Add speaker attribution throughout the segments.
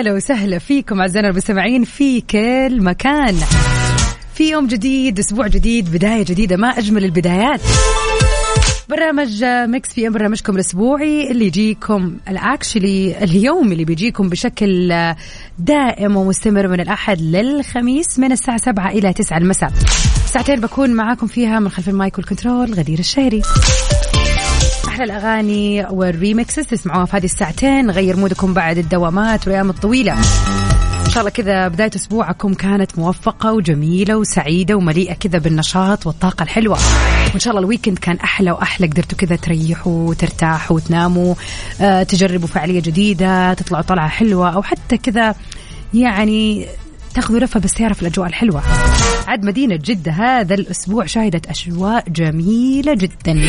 Speaker 1: هلا وسهلا فيكم أعزائنا المستمعين في كل مكان. في يوم جديد أسبوع جديد بداية جديدة ما أجمل البدايات. برنامج Mix PM برنامجكم الأسبوعي اللي يجيكم actually اليوم اللي بيجيكم بشكل دائم ومستمر من الأحد للخميس من الساعة 7 إلى 9 المساء. ساعتين بكون معاكم فيها من خلف ال mic وال control غدير الشهري. أحلى الأغاني وال remixes تسمعوها في هذه الساعتين. غير mood كم بعد الدوامات والأيام الطويلة. إن شاء الله كذا بداية أسبوعكم كانت موفقة وجميلة وسعيدة ومليئة كذا بالنشاط والطاقة الحلوة. وإن شاء الله ال weekend كان أحلى وأحلى. قدرتوا كذا تريحوا وترتاحوا وتناموا. آه، تجربوا فعالية جديدة تطلعوا طلعة حلوة أو حتى كذا يعني تاخذوا لفة بالسيارة في الأجواء الحلوة. عاد مدينة جدة هذا الأسبوع شهدت اجواء جميلة جدا.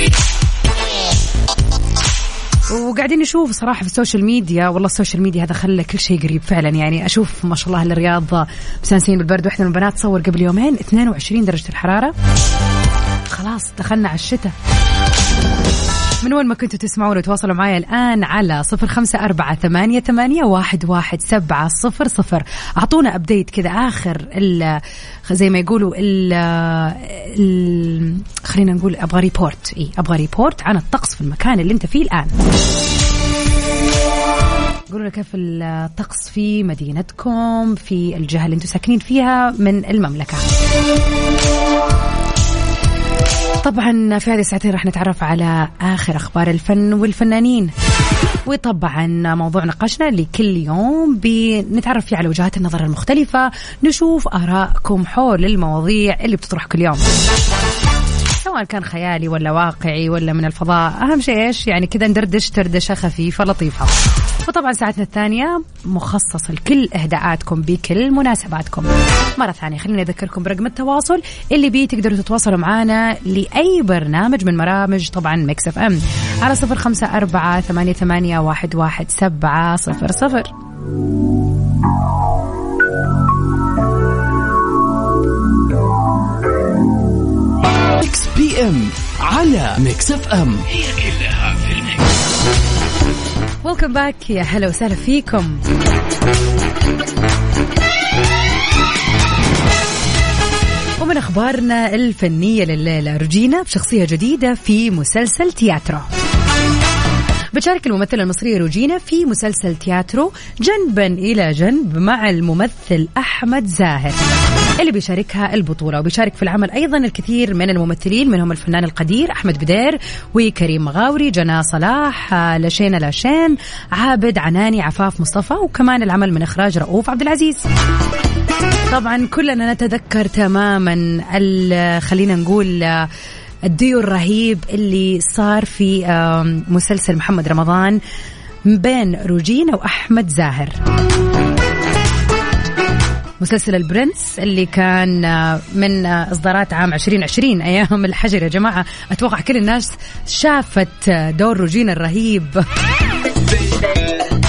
Speaker 1: وقاعدين نشوف صراحة في ال social media والله ال social media هذا خلى كل شيء قريب فعلا. يعني أشوف ما شاء الله الرياض مستانسين بالبرد واحدة من البنات تصور قبل يومين 22 درجة الحرارة. خلاص دخلنا على الشتاء. من وين ما كنتوا تسمعون تواصلوا معي الآن على صفر خمسة أربعة ثمانية, ثمانية واحد, واحد سبعة صفر صفر. أعطونا update كذا آخر ال زي ما يقولوا ال خلينا نقول أبغى report إيه أبغى report عن الطقس في المكان اللي أنت فيه الآن. قولوا لنا كيف الطقس في مدينتكم في الجهة اللي أنتم ساكنين فيها من المملكة. طبعا في هذه الساعتين راح نتعرف على آخر أخبار الفن والفنانين. وطبعا موضوع نقاشنا اللي كل يوم بنتعرف فيه على وجهات النظر المختلفة نشوف آرائكم حول المواضيع اللي بتطرح كل يوم. سواء كان خيالي ولا واقعي ولا من الفضاء أهم شيء إيش؟ يعني كذا ندردش دردشة خفيفة لطيفة. وطبعا ساعتنا الثانية مخصصة لكل إهداءاتكم بكل مناسباتكم. مرة ثانية خليني أذكركم برقم التواصل اللي بيه تقدروا تتواصلوا معنا لأي برنامج من برامج طبعا Mix FM على صفر خمسة أربعة ثمانية, ثمانية واحد, واحد سبعة صفر صفر.
Speaker 2: Mix PM على Mix FM.
Speaker 3: هي كلها في ال
Speaker 1: mix. back يا هلا وسهلا فيكم. ومن أخبارنا الفنية لليلة روجينا بشخصية جديدة في مسلسل تياترو. بتشارك الممثلة المصرية روجينا في مسلسل تياترو جنبا إلى جنب مع الممثل أحمد زاهر اللي بيشاركها البطولة وبيشارك في العمل أيضا الكثير من الممثلين منهم الفنان القدير أحمد بدير وكريم مغاوري جنى صلاح لشينا لاشين عابد عناني عفاف مصطفى وكمان العمل من إخراج رؤوف عبد العزيز. طبعا كلنا نتذكر تماما خلينا نقول الديو الرهيب اللي صار في مسلسل محمد رمضان بين روجينا وأحمد زاهر. مسلسل البرنس اللي كان آه، من آه، إصدارات عام 2020 أيام الحجر. يا جماعة أتوقع كل الناس شافت آه، دور روجينا الرهيب.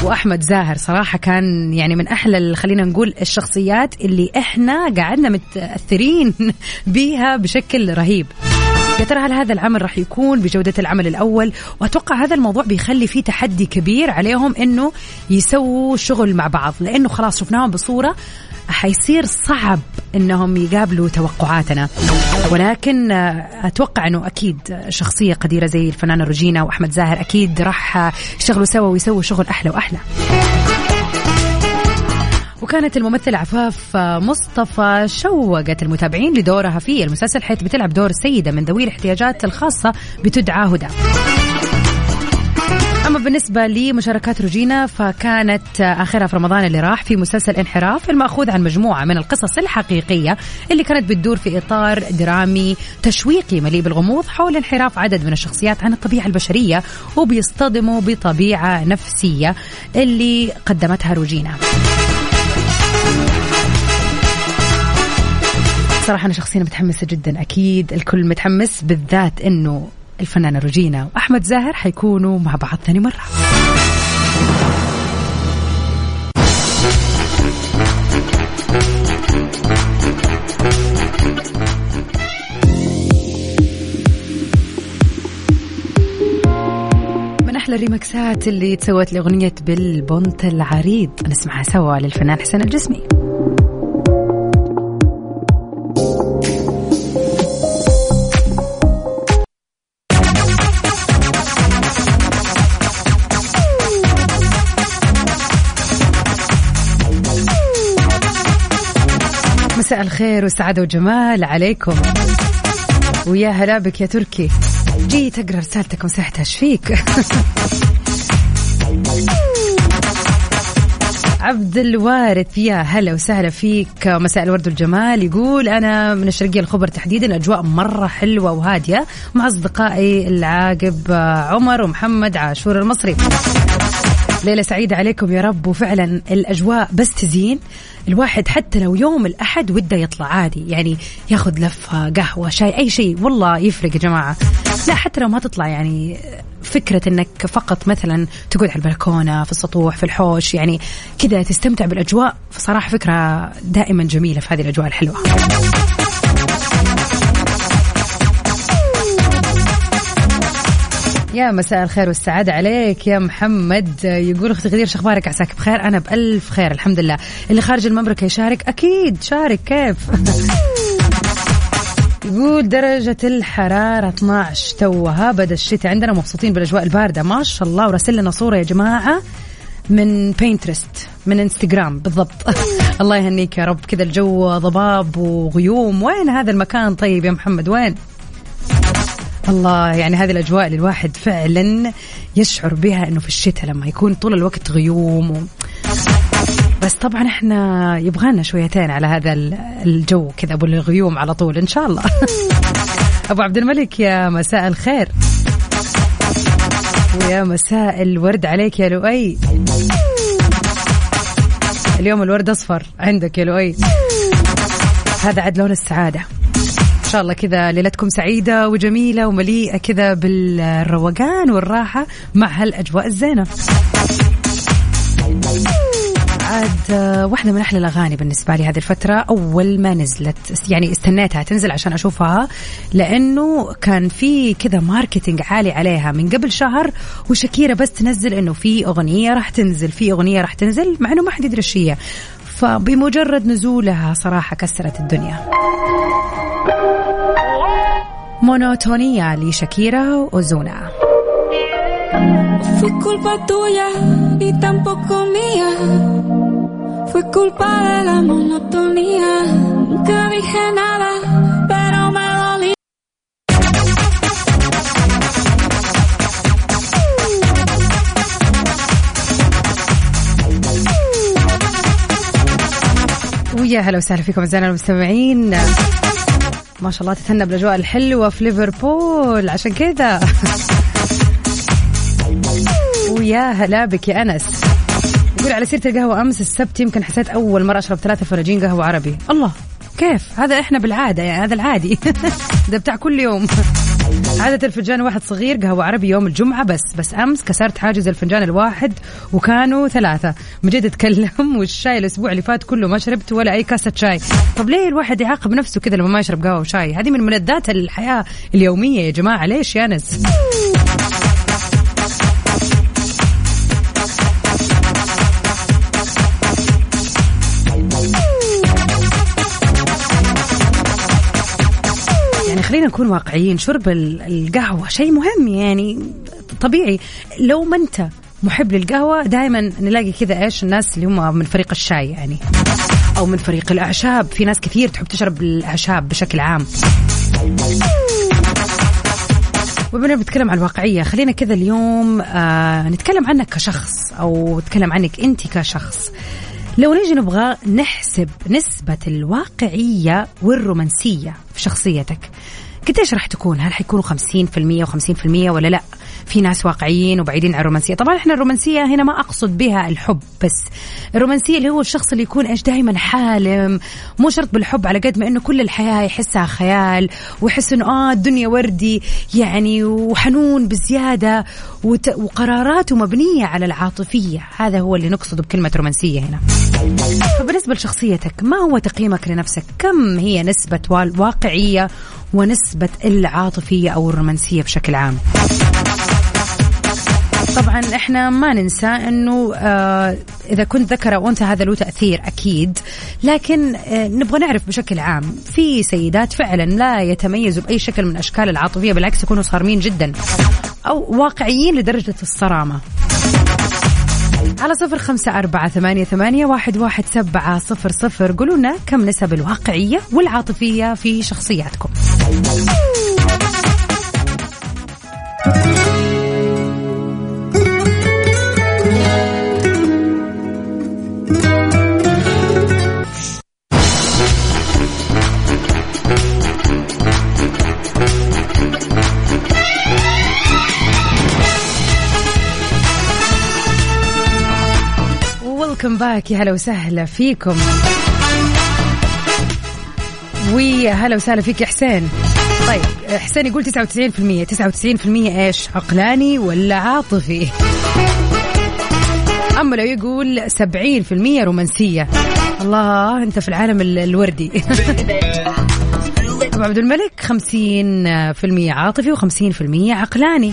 Speaker 1: وأحمد زاهر صراحة كان يعني من أحلى خلينا نقول الشخصيات اللي إحنا قعدنا متأثرين بيها بشكل رهيب. يا ترى هل هذا العمل راح يكون بجودة العمل الأول؟ وأتوقع هذا الموضوع بيخلي فيه تحدي كبير عليهم أنه يسووا شغل مع بعض لأنه خلاص شفناهم بصورة حيصير صعب إنهم يقابلوا توقعاتنا. ولكن أتوقع إنه أكيد شخصية قديرة زي الفنانة روجينا وأحمد زاهر أكيد راح يشتغلوا سوا ويسووا شغل أحلى وأحلى. وكانت الممثلة عفاف مصطفى شوقت المتابعين لدورها في المسلسل حيث بتلعب دور سيدة من ذوي الاحتياجات الخاصة بتدعى هدى. أما بالنسبة لمشاركات روجينا فكانت آخرها في رمضان اللي راح في مسلسل انحراف المأخوذ عن مجموعة من القصص الحقيقية اللي كانت بتدور في إطار درامي تشويقي مليء بالغموض حول انحراف عدد من الشخصيات عن الطبيعة البشرية وبيصطدموا بطبيعة نفسية اللي قدمتها روجينا. صراحة أنا شخصيا متحمسة جدا. أكيد الكل متحمس بالذات إنه الفنانة روجينا وأحمد زاهر حيكونوا مع بعض ثاني مرة. من أحلى الريمكسات اللي تسوت لأغنية بالبونت العريض. نسمعها سوا للفنان حسن الجسمي. مساء الخير والسعادة والجمال عليكم. ويا هلا بك يا تركي. جيت اقرا رسالتك ومسحتها إيش فيك؟ عبد الوارث يا هلا وسهلا فيك. مساء الورد والجمال. يقول أنا من الشرقية الخبر تحديدا أجواء مرة حلوة وهادية مع أصدقائي العاقب عمر ومحمد عاشور المصري. ليلة سعيدة عليكم يا رب وفعلا الأجواء بس تزين. الواحد حتى لو يوم الأحد وده يطلع عادي يعني ياخذ لفة قهوة شاي أي شيء والله يفرق يا جماعة. لا حتى لو ما تطلع يعني فكرة إنك فقط مثلا تقعد على البلكونة في السطوح في الحوش يعني كذا تستمتع بالأجواء فصراحة فكرة دائما جميلة في هذه الأجواء الحلوة. يا مساء الخير والسعادة عليك يا محمد. يقول أختي غدير شخبارك عساك بخير؟ أنا بألف خير الحمد لله. اللي خارج المملكة يشارك؟ أكيد شارك. كيف؟ يقول درجة الحرارة 12 توها بدا الشتاء عندنا مبسوطين بالأجواء الباردة. ما شاء الله وراسل لنا صورة يا جماعة من بينترست من انستغرام بالضبط. الله يهنيك يا رب. كذا الجو ضباب وغيوم. وين هذا المكان طيب يا محمد؟ وين؟ الله يعني هذه الأجواء اللي الواحد فعلا يشعر بها إنه في الشتاء لما يكون طول الوقت غيوم و... بس طبعا إحنا يبغانا شويتين على هذا الجو كذا أبو الغيوم على طول إن شاء الله. أبو عبد الملك يا مساء الخير. ويا مساء الورد عليك يا لؤي. اليوم الورد أصفر عندك يا لؤي. هذا عاد لون السعاده شاء الله كذا ليلتكم سعيدة وجميلة ومليئة كذا بالروقان والراحة مع هالأجواء الزينة. عاد واحدة من أحلى الأغاني بالنسبة لي هذه الفترة أول ما نزلت يعني استنيتها تنزل عشان أشوفها لأنه كان في كذا ماركتينج عالي عليها من قبل شهر وشكيرة بس تنزل إنه في أغنية راح تنزل في أغنية راح تنزل مع إنه ما حد يدري إيش هي. فبمجرد نزولها صراحة كسرت الدنيا. مونوتونية لشاكيرا وأوزونا
Speaker 4: Fue culpa tuya y tampoco mía. Fue culpa de la monotonía. Nunca dije nada, pero me dolía.
Speaker 1: ويا هلا وسهلا فيكم اعزائنا المستمعين ما شاء الله تتهنى بالأجواء الحلوة في ليفربول. عشان كذا. ويا هلا بك يا أنس. يقول على سيرة القهوة أمس السبت يمكن حسيت أول مرة أشرب ثلاثة فناجين قهوة عربي. الله كيف؟ هذا إحنا بالعادة يعني هذا العادي. ده بتاع كل يوم. عادة الفنجان واحد صغير قهوة عربي يوم الجمعة بس بس أمس كسرت حاجز الفنجان الواحد وكانوا ثلاثة. مجد أتكلم والشاي الأسبوع اللي فات كله ما شربت ولا أي كاسة شاي. طب ليه الواحد يعاقب نفسه كذا لما ما يشرب قهوة وشاي؟ هذه من ملذات الحياة اليومية يا جماعة. ليش يا نس؟ خلينا نكون واقعيين شرب ال- القهوة شيء مهم يعني طبيعي. لو ما انت محب للقهوة دائما نلاقي كذا إيش الناس اللي هم من فريق الشاي يعني أو من فريق الأعشاب. في ناس كثير تحب تشرب الأعشاب بشكل عام. وبما نتكلم عن الواقعية خلينا كذا اليوم آه نتكلم عنك كشخص أو نتكلم عنك أنت كشخص. لو نيجي نبغى نحسب نسبة الواقعية والرومانسية في شخصيتك قديش راح تكون؟ هل حيكونوا 50% و50% ولا لا؟ في ناس واقعيين وبعيدين عن الرومانسية. طبعا إحنا الرومانسية هنا ما أقصد بها الحب بس. الرومانسية اللي هو الشخص اللي يكون إيش دائما حالم مو شرط بالحب على قد ما إنه كل الحياة يحسها خيال ويحس إنه آه الدنيا وردي يعني وحنون بزيادة وت... وقراراته مبنيه على العاطفية. هذا هو اللي نقصده بكلمة رومانسية هنا. فبالنسبة لشخصيتك ما هو تقييمك لنفسك؟ كم هي نسبة الواقعيه ونسبة العاطفية أو الرومانسية بشكل عام؟ طبعا إحنا ما ننسى إنه آه إذا كنت ذكر أو أنثى هذا له تأثير أكيد. لكن آه نبغى نعرف بشكل عام في سيدات فعلا لا يتميزوا بأي شكل من أشكال العاطفية بالعكس يكونوا صارمين جدا أو واقعيين لدرجة الصرامة. على صفر خمسة أربعة ثمانية, ثمانية واحد, واحد سبعة صفر صفر. قولوا لنا كم نسب الواقعية والعاطفية في شخصياتكم. ويلكم باك يا هلا وسهلا فيكم. ويا هلا وسهلا فيك يا حسين. طيب حسين يقول 99% 99% إيش عقلاني ولا عاطفي؟ أما لو يقول 70% رومانسية. الله أنت في العالم الوردي. أبو عبد الملك 50% عاطفي و50% عقلاني.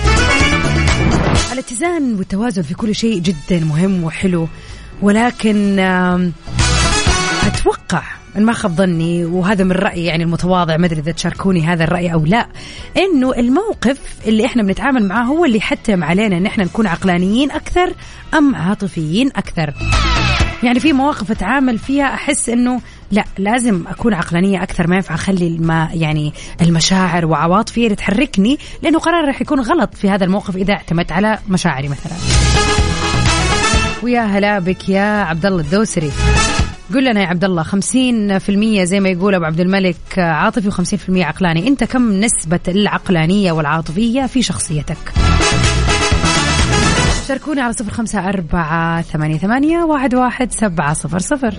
Speaker 1: الاتزان والتوازن في كل شيء جدا مهم وحلو. ولكن أتوقع ان ما خاب ظني وهذا من رأيي يعني المتواضع ما أدري إذا تشاركوني هذا الرأي أو لا إنه الموقف اللي إحنا بنتعامل معاه هو اللي يحتم علينا إن إحنا نكون عقلانيين أكثر أم عاطفيين أكثر. يعني في مواقف أتعامل فيها أحس إنه لا لازم أكون عقلانية أكثر ما ينفع أخلي الما يعني المشاعر وعواطفي اللي تحركني لأنه قرار راح يكون غلط في هذا الموقف إذا اعتمدت على مشاعري مثلا. ويا هلا بك يا عبد الله الدوسري. قل لنا يا عبد الله 50% زي ما يقول أبو عبد الملك عاطفي و50% عقلاني. أنت كم نسبة العقلانية والعاطفية في شخصيتك؟ شاركوني على صفر خمسة أربعة ثمانية, ثمانية واحد, واحد سبعة صفر صفر.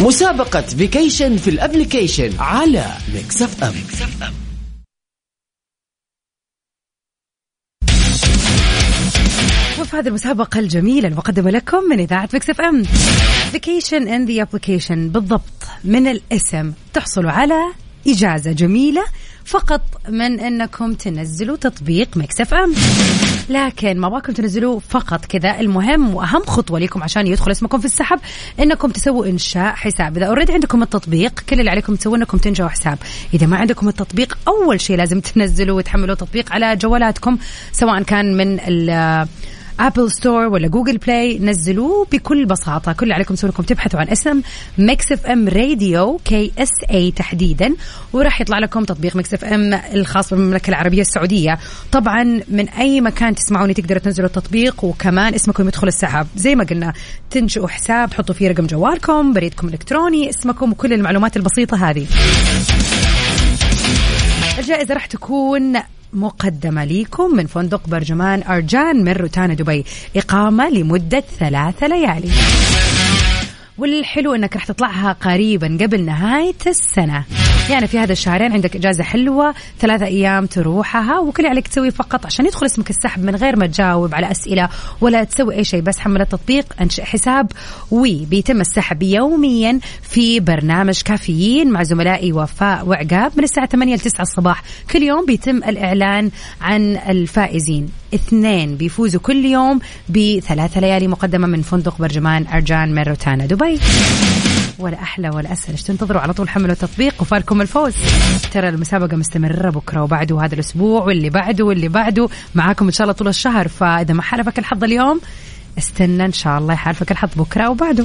Speaker 2: مسابقة vacation في ال application على Mix FM,
Speaker 1: وفي هذه المسابقة الجميلة المقدمة لكم من إذاعة Mix FM vacation in the application بالضبط. من الاسم. تحصلوا على إجازة جميلة فقط من أنكم تنزلوا تطبيق Mix FM لكن ما أباكم تنزلوه فقط كذا. المهم وأهم خطوة لكم عشان يدخل اسمكم في السحب إنكم تسووا إنشاء حساب. إذا already عندكم التطبيق كل اللي عليكم تسووا إنكم تنشئوا حساب. إذا ما عندكم التطبيق أول شيء لازم تنزلوا وتحملوا تطبيق على جوالاتكم سواء كان من App Store ولا Google Play نزلوه بكل بساطة. كل اللي عليكم تسوون انكم تبحثوا عن اسم Mix FM Radio KSA تحديدا وراح يطلع لكم تطبيق Mix FM الخاص بالمملكة العربية السعودية. طبعا من أي مكان تسمعوني تقدروا تنزلوا التطبيق وكمان اسمكم يدخل السحب. زي ما قلنا تنشئوا حساب تحطوا فيه رقم جوالكم بريدكم الالكتروني اسمكم وكل المعلومات البسيطة هذه. الجائزة راح تكون مقدمة لكم من فندق برجمان أرجان من روتانا دبي. إقامة لمدة ثلاثة ليالي. والحلو إنك راح تطلعها قريبا قبل نهاية السنة. يعني في هذا الشهرين عندك إجازة حلوة ثلاثة أيام تروحها وكل عليك تسويه فقط عشان يدخل اسمك السحب من غير ما تجاوب على أسئلة ولا تسوي أي شيء بس حمل التطبيق أنشئ حساب وبيتم السحب يوميا في برنامج كافيين مع زملائي وفاء وعقاب من الساعة 8 ل 9 الصباح. كل يوم بيتم الإعلان عن الفائزين. اثنين بيفوزوا كل يوم بثلاثة ليالي مقدمة من فندق برجمان أرجان من روتانا دبي. ولا أحلى ولا أسهل. إيش تنتظروا؟ على طول حملوا التطبيق وفالكم الفوز. ترى المسابقة مستمرة بكرة وبعده هذا الأسبوع واللي بعده واللي بعده. معاكم إن شاء الله طول الشهر. فإذا ما حالفك الحظ اليوم استنى إن شاء الله يحالفك الحظ بكرة وبعده.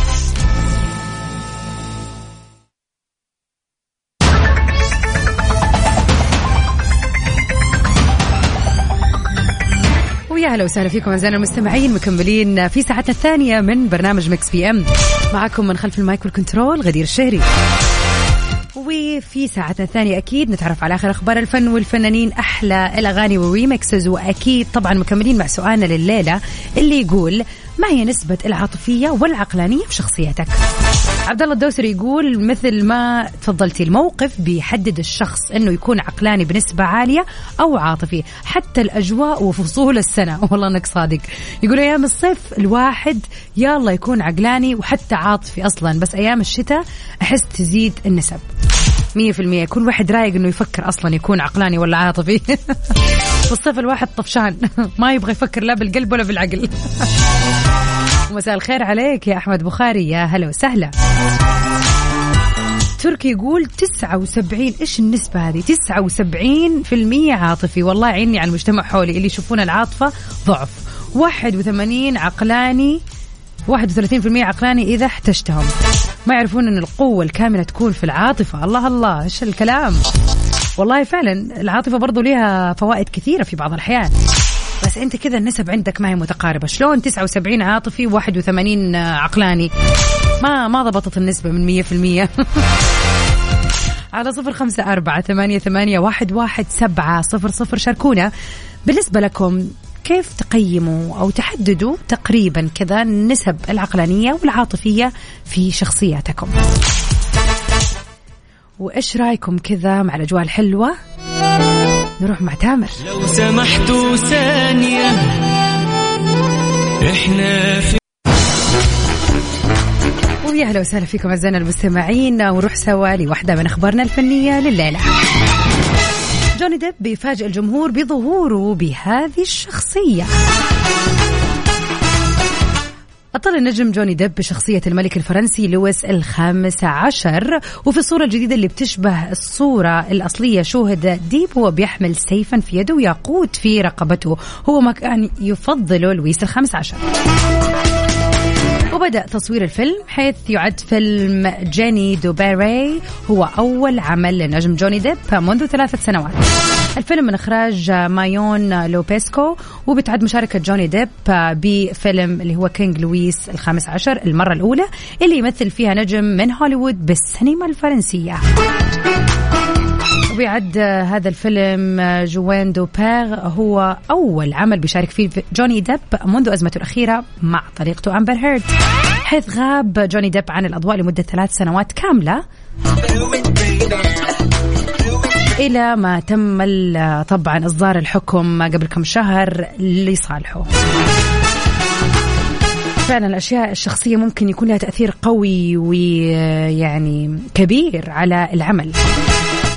Speaker 1: ويا هلا وسهلا فيكم أعزائنا المستمعين مكملين في ساعتنا الثانية من برنامج Mix PM. معكم من خلف ال mic وال control غدير الشهري. وفي ساعتنا الثانية أكيد نتعرف على آخر أخبار الفن والفنانين أحلى الأغاني وال remixes وأكيد طبعا مكملين مع سؤالنا لليلة اللي يقول ما هي نسبة العاطفية والعقلانية في شخصيتك؟ عبد الله الدوسري يقول مثل ما تفضلتي الموقف بيحدد الشخص إنه يكون عقلاني بنسبة عالية أو عاطفي حتى الأجواء وفصول السنة. والله إنك صادق. يقول أيام الصيف الواحد يلا يكون عقلاني وحتى عاطفي أصلا بس أيام الشتاء أحس تزيد النسب. مية في المية. يكون واحد رايق إنه يفكر أصلا يكون عقلاني ولا عاطفي. في الصيف الواحد طفشان. ما يبغى يفكر لا بالقلب ولا بالعقل. مساء الخير عليك يا أحمد بخاري. يا هلا وسهلا. تركي يقول 79 إيش النسبة هذه؟ 79% عاطفي. والله يعيني على المجتمع حولي. اللي يشوفون العاطفة ضعف. 81 عقلاني 31% عقلاني إذا احتجتهم. ما يعرفون أن القوة الكامنة تكون في العاطفة. الله الله إيش الكلام؟ والله فعلا العاطفة برضو لها فوائد كثيرة في بعض الأحيان. بس أنت كذا النسب عندك ما هي متقاربة. شلون 79 عاطفي و81 عقلاني؟ ما ما ضبطت النسبة من 100% على صفر خمسة أربعة ثمانية, ثمانية واحد, واحد سبعة صفر صفر شاركونا. بالنسبة لكم كيف تقيموا أو تحددوا تقريبا كذا النسب العقلانية والعاطفية في شخصياتكم؟ وإيش رأيكم كذا مع الأجواء الحلوة؟ نروح مع تامر.
Speaker 5: لو سمحتوا ثانية إحنا في
Speaker 1: ويا أهلا وسهلا فيكم أعزائنا المستمعين ونروح سوا لواحدة من أخبارنا الفنية لليلة. جوني ديب بيفاجئ الجمهور بظهوره بهذه الشخصية. أطل النجم جوني ديب بشخصية الملك الفرنسي لويس الخامس عشر وفي الصورة الجديدة اللي بتشبه الصورة الأصلية شوهد ديب وهو بيحمل سيفا في يده وياقوت في رقبته هو ما كان يفضله لويس الخامس عشر وبدأ تصوير الفيلم حيث يعد فيلم Jeanne du Barry هو أول عمل لنجم جوني ديب منذ ثلاثة سنوات. الفيلم من إخراج مايوين لو بيسكو وبتعد مشاركة جوني ديب بفيلم اللي هو king لويس الخامس عشر المرة الأولى اللي يمثل فيها نجم من هوليوود بالسينما الفرنسية. وبيعد هذا الفيلم Jeanne du Barry. هو أول عمل بيشارك فيه جوني ديب منذ أزمته الأخيرة مع طليقته أمبر هيرد. حيث غاب جوني ديب عن الأضواء لمدة ثلاث سنوات كاملة. إلى ما تم طبعا إصدار الحكم قبل كم شهر لصالحه. فعلا الأشياء الشخصية ممكن يكون لها تأثير قوي ويعني كبير على العمل.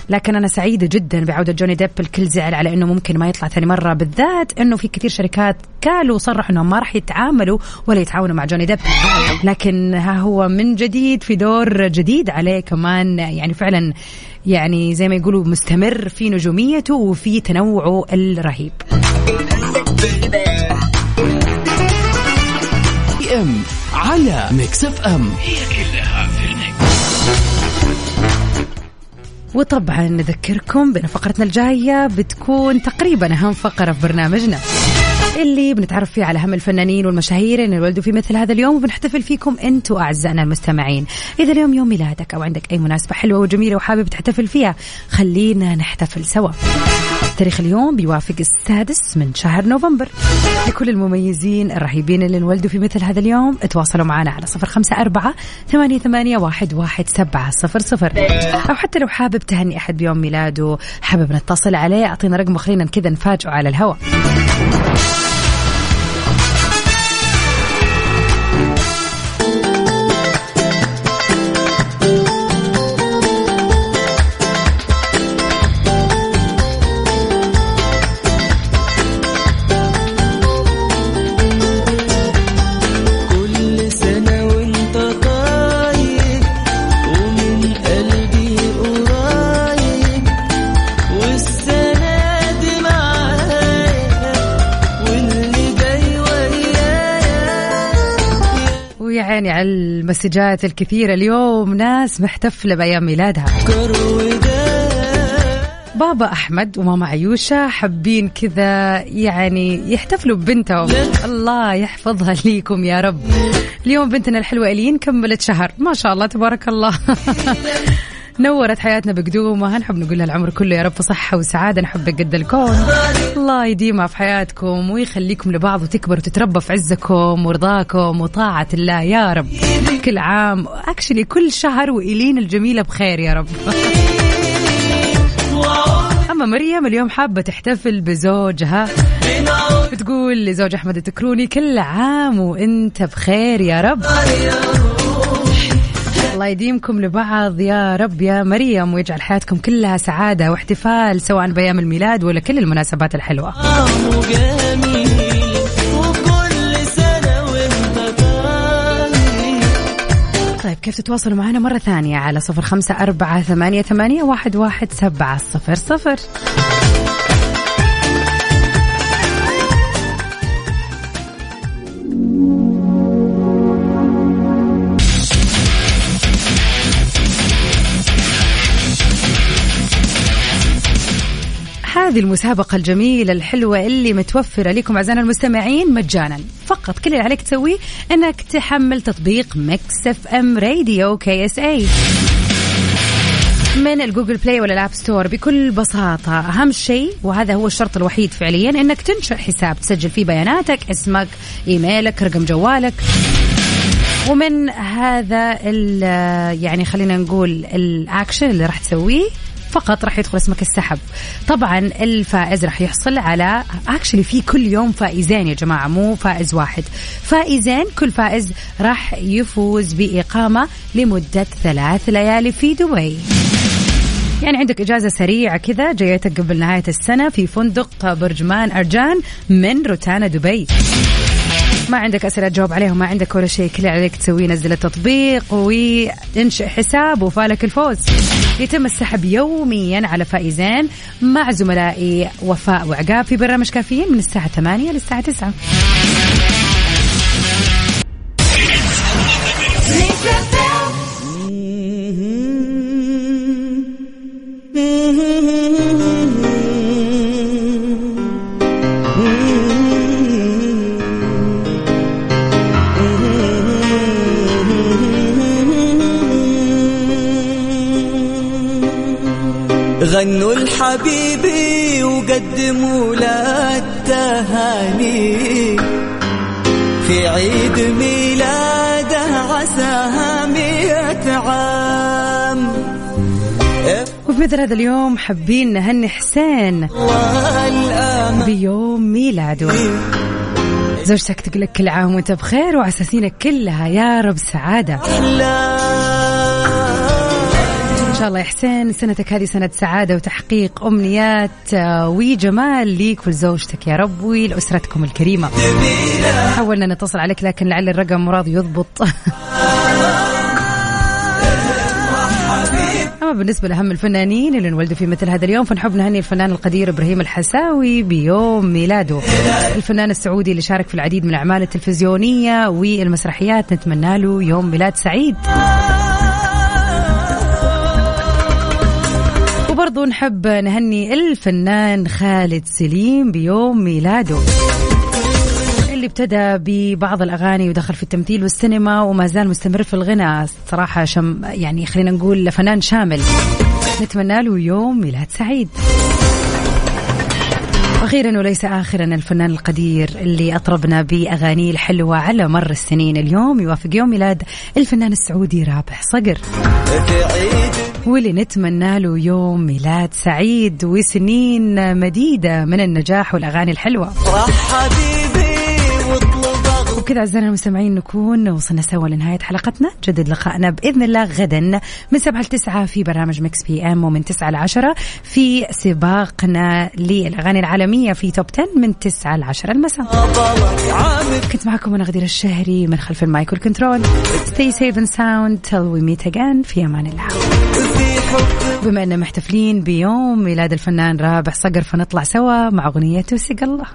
Speaker 1: لكن أنا سعيدة جدا بعودة جوني ديب الكل زعل على إنه ممكن ما يطلع ثاني مرة بالذات إنه في كثير شركات قالوا صرحوا إنهم ما راح يتعاملوا ولا يتعاونوا مع جوني ديب. لكن ها هو من جديد في دور جديد عليه كمان يعني فعلا يعني زي ما يقولوا مستمر في نجوميته وفي تنوعه الرهيب.
Speaker 2: على Mix FM.
Speaker 3: هي
Speaker 1: وطبعا نذكركم بأن فقرتنا الجاية بتكون تقريبا أهم فقرة في برنامجنا. اللي بنتعرف فيه على أهم الفنانين والمشاهير اللي ولدوا في مثل هذا اليوم وبنحتفل فيكم أنتم أعزائنا المستمعين. إذا اليوم يوم ميلادك أو عندك أي مناسبة حلوة وجميلة وحابب تحتفل فيها خلينا نحتفل سوا. تاريخ اليوم بيوافق السادس من شهر نوفمبر. لكل المميزين الرهيبين اللي انولدوا في مثل هذا اليوم تواصلوا معنا على صفر خمسة أربعة ثمانية, ثمانية واحد, واحد سبعة صفر صفر. أو حتى لو حابب تهني أحد بيوم ميلاده حابب نتصل عليه أعطينا رقم خلينا كذا نفاجئه على الهواء على المسجات الكثيرة اليوم. ناس محتفلة بأيام ميلادها. بابا أحمد وماما عيوشة حابين كذا يعني يحتفلوا ببنتهم. الله يحفظها ليكم يا رب. اليوم بنتنا الحلوة إلين كملت شهر. ما شاء الله تبارك الله. نورت حياتنا بقدومها نحب نقول لها العمر كله يا رب صحة وسعادة نحبك قد الكون. الله يديمها في حياتكم ويخليكم لبعض وتكبر وتتربى في عزكم ورضاكم وطاعة الله يا رب. كل عام اكشلي كل شهر وإلين الجميلة بخير يا رب. أما مريم اليوم حابة تحتفل بزوجها. بتقول لزوج أحمد التكروني كل عام وأنت بخير يا رب. الله يديمكم لبعض يا رب يا مريم ويجعل حياتكم كلها سعادة واحتفال سواء بأيام الميلاد ولا كل المناسبات الحلوة. طيب كيف تتواصلوا معنا مرة ثانية على صفر خمسة أربعة ثمانية, ثمانية واحد, واحد سبعة صفر صفر؟ هذه المسابقة الجميلة الحلوة اللي متوفرة لكم أعزائنا المستمعين مجانا. فقط كل اللي عليك تسويه أنك تحمل تطبيق Mix FM Radio KSA من ال Google Play ولا ال App Store بكل بساطة أهم شيء وهذا هو الشرط الوحيد فعليا أنك تنشئ حساب تسجل فيه بياناتك اسمك إيميلك رقم جوالك. ومن هذا يعني خلينا نقول الاكشن اللي راح تسويه فقط راح يدخل اسمك السحب. طبعا الفائز راح يحصل على actually في كل يوم فائزين يا جماعة مو فائز واحد. فائزين كل فائز راح يفوز بإقامة لمدة ثلاث ليالي في دبي. يعني عندك إجازة سريعة كذا جايتك قبل نهاية السنة في فندق برجمان أرجان من روتانا دبي. ما عندك أسئلة تجاوب عليهم ما عندك ولا شيء كل اللي عليك تسويه نزل التطبيق وانشئ حساب وفالك الفوز. يتم السحب يوميا على فائزين مع زملائي وفاء وعقاب في برنامج كافيين من الساعة 8 للساعة 9
Speaker 5: غنوا لحبيبي وقدموا له التهاني. في عيد ميلاده عساها مئة عام.
Speaker 1: وفي مثل هذا اليوم حابين نهني حسين بيوم ميلاده. زوجتك تقول لك كل عام وانت بخير وعساسينك كلها يا رب سعادة. إن شاء الله يا حسين. سنتك هذه سنة سعادة وتحقيق أمنيات. آه، وجمال ليك ولزوجتك يا رب ولأسرتكم الكريمة. حاولنا نتصل عليك لكن لعل الرقم راضي يضبط. أما بالنسبة لأهم الفنانين اللي انولدوا في مثل هذا اليوم فنحب نهني الفنان القدير إبراهيم الحساوي بيوم ميلاده. الفنان السعودي اللي شارك في العديد من الأعمال التلفزيونية والمسرحيات نتمنى له يوم ميلاد سعيد. وبرضو نحب نهني الفنان خالد سليم بيوم ميلاده. اللي ابتدى ببعض الأغاني ودخل في التمثيل والسينما وما زال مستمر في الغناء. صراحة شم يعني خلينا نقول فنان شامل. نتمنى له يوم ميلاد سعيد. وأخيرا وليس اخرا الفنان القدير اللي أطربنا باغانيه الحلوة على مر السنين. اليوم يوافق يوم ميلاد الفنان السعودي رابح صقر. واللي نتمنى له يوم ميلاد سعيد وسنين مديدة من النجاح والأغاني الحلوة.
Speaker 5: حبيبي
Speaker 1: وكذا أعزائنا المستمعين نكون وصلنا سوا لنهاية حلقتنا. جدد لقائنا بإذن الله غدا من سبعة لتسعة في برنامج Mix PM ومن تسعة لعشرة في سباقنا للأغاني العالمية في Top 10 من تسعة لعشرة المساء. كنت معكم أنا غدير الشهري من خلف ال mic وال control. Stay safe and sound till we meet again. في أمان الله. بما أننا محتفلين بيوم ميلاد الفنان رابح صقر فنطلع سوا مع أغنية وسق الله.